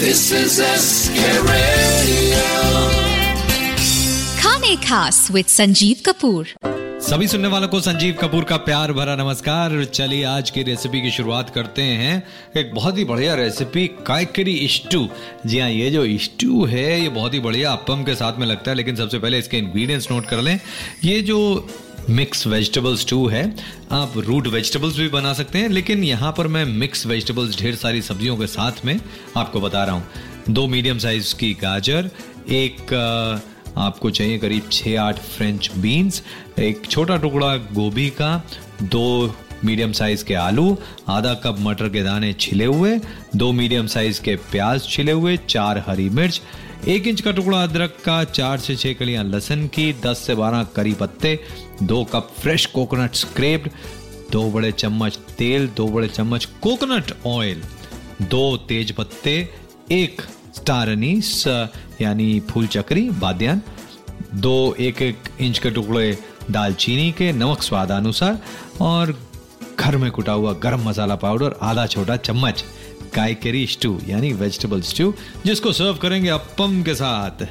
This is SK Radio. खाने खास with Sanjeev Kapoor. सभी सुनने वालों को संजीव कपूर का प्यार भरा नमस्कार। चलिए आज की रेसिपी की शुरुआत करते हैं। एक बहुत ही बढ़िया रेसिपी कायकरी स्टू जी हाँ ये जो स्टू है ये बहुत ही बढ़िया अपम के साथ में लगता है लेकिन सबसे पहले इसके इंग्रेडिएंट्स नोट कर लें। ये जो मिक्स वेजिटेबल्स टू है। आप रूट वेजिटेबल्स भी बना सकते हैं, लेकिन यहाँ पर मैं मिक्स वेजिटेबल्स ढेर सारी सब्जियों के साथ में आपको बता रहा हूँ। दो मीडियम साइज़ की गाजर, एक आपको चाहिए करीब छः आठ फ्रेंच बीन्स एक छोटा टुकड़ा गोभी का, दो मीडियम साइज़ के आलू, आधा कप मटर के दाने छिले हुए, दो मीडियम साइज़ के प्याज छिले हुए, चार हरी मिर्च एक इंच का टुकड़ा अदरक का, चार से छह कलियाँ लहसन की, दस से बारह करी पत्ते, दो कप फ्रेश कोकोनट स्क्रेप्ड, दो बड़े चम्मच तेल, दो बड़े चम्मच कोकोनट ऑयल, दो तेज पत्ते, एक स्टार अनीस यानी फूल चक्री, बाद्यान, दो एक एक इंच के टुकड़े दालचीनी के नमक स्वादानुसार, और घर में कुटा हुआ गरम मसाला पाउडर, आधा छोटा चम्मच कायकरी स्टू यानी वेजिटेबल स्टू जिसको सर्व करेंगे अपम के साथ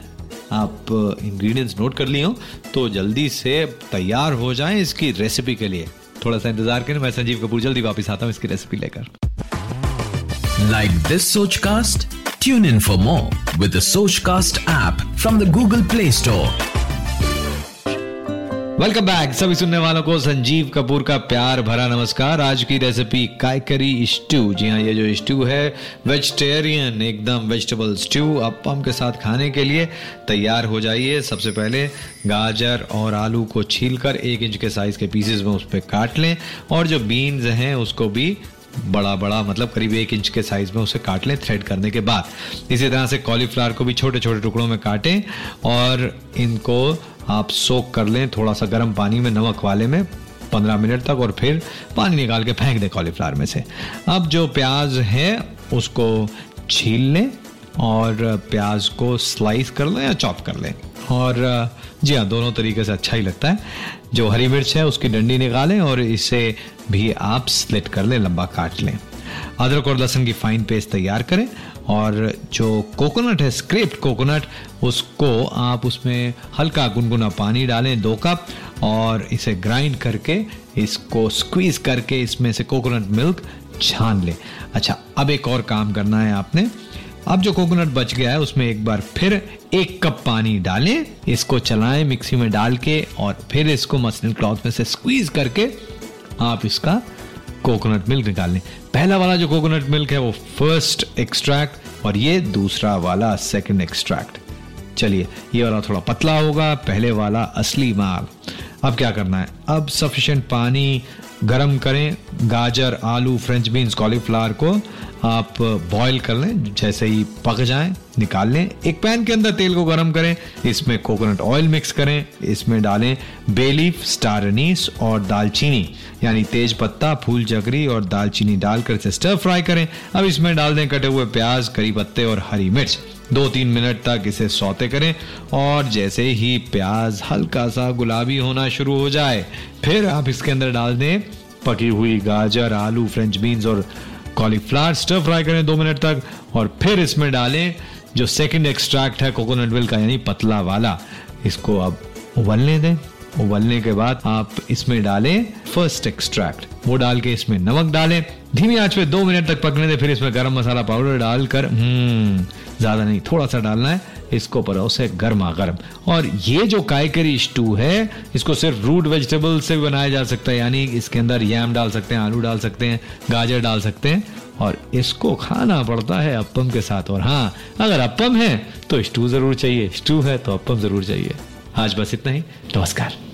आप इंग्रेडिएंट्स नोट कर लिए हो तो जल्दी से तैयार हो जाएँ इसकी रेसिपी के लिए थोड़ा सा इंतज़ार करें, मैं संजीव कपूर जल्दी वापस आता हूँ इसकी रेसिपी लेकर Like this Sochcast? Tune in for more with the cast app from the Google Play Store. Welcome back सभी सुनने वालों को संजीव कपूर का प्यार भरा नमस्कार। आज की रेसिपी कायकरी स्टू जी हाँ ये जो स्टू है वेजिटेरियन एकदम वेजिटेबल स्टू अपम के साथ खाने के लिए तैयार हो जाइए। सबसे पहले गाजर और आलू को छीलकर एक इंच के साइज़ के पीसेस में उस पर काट लें। और जो बीन्स हैं, उसको भी बड़ा बड़ा मतलब करीब एक इंच के साइज़ में उसे काट लें थ्रेड करने के बाद। इसी तरह से कॉलीफ्लावर को भी छोटे छोटे टुकड़ों में काटें और इनको आप सोक कर लें थोड़ा सा गर्म पानी में नमक वाले में पंद्रह मिनट तक और फिर पानी निकाल के फेंक दें कॉलीफ्लावर में से। अब जो प्याज है, उसको छील लें और प्याज को स्लाइस कर लें या चॉप कर लें। और जी हाँ दोनों तरीके से अच्छा ही लगता है। जो हरी मिर्च है, उसकी डंडी निकालें और इसे भी आप स्लिट कर लें, लंबा काट लें। अदरक और लहसुन की फाइन पेस्ट तैयार करें और जो कोकोनट है स्क्रेप्ड कोकोनट उसको आप उसमें हल्का गुनगुना पानी डालें दो कप और इसे ग्राइंड करके, इसको स्क्वीज करके इसमें से कोकोनट मिल्क छान लें। अच्छा अब एक और काम करना है आपने। अब जो कोकोनट बच गया है, उसमें एक बार फिर एक कप पानी डालें, इसको चलाएँ मिक्सी में डाल के और फिर इसको मसलिन क्लॉथ में से स्क्वीज करके आप इसका कोकोनट मिल्क निकाल। लें पहला वाला जो कोकोनट मिल्क है, वो फ़र्स्ट एक्सट्रैक्ट और ये दूसरा वाला सेकंड एक्सट्रैक्ट चलिए, ये वाला थोड़ा पतला होगा, पहले वाला असली माल। अब क्या करना है? अब सफिशेंट पानी गरम करें। गाजर, आलू फ्रेंच बीन्स कॉलीफ्लावर को आप बॉईल कर लें, जैसे ही पक जाएँ, निकाल लें। एक पैन के अंदर तेल को गरम करें, इसमें कोकोनट ऑयल मिक्स करें, इसमें डालें बेलीफ स्टार अनीस और दालचीनी, यानी तेज पत्ता, फूल चक्री और दालचीनी डालकर इसे स्टर फ्राई करें। अब इसमें डाल दें कटे हुए प्याज, करी पत्ते और हरी मिर्च। दो तीन मिनट तक इसे सौते करें और जैसे ही प्याज हल्का सा गुलाबी होना शुरू हो जाए फिर आप इसके अंदर डाल दें पकी हुई गाजर, आलू फ्रेंच बीन्स और कॉलीफ्लावर स्टर फ्राई करें दो मिनट तक और फिर इसमें डालें जो सेकंड एक्सट्रैक्ट है कोकोनट मिल्क का, यानी पतला वाला। इसको अब उबलने दें। उबलने के बाद आप इसमें डालें फ़र्स्ट एक्सट्रैक्ट वो डाल के इसमें नमक डालें। धीमी आँच पे दो मिनट तक पकने दें, फिर इसमें गरम मसाला पाउडर डालकर हम्म ज़्यादा नहीं, थोड़ा सा डालना है। इसको परोसे गर्मा गर्म। और ये जो कायकरी स्टू है, इसको सिर्फ़ रूट वेजिटेबल से भी बनाया जा सकता है, यानी इसके अंदर याम डाल सकते हैं, आलू डाल सकते हैं, गाजर डाल सकते हैं, और इसको खाना पड़ता है अपम के साथ। और हाँ अगर अपम है तो स्टू ज़रूर चाहिए। स्टू है तो अपम ज़रूर चाहिए। आज बस इतना ही। नमस्कार।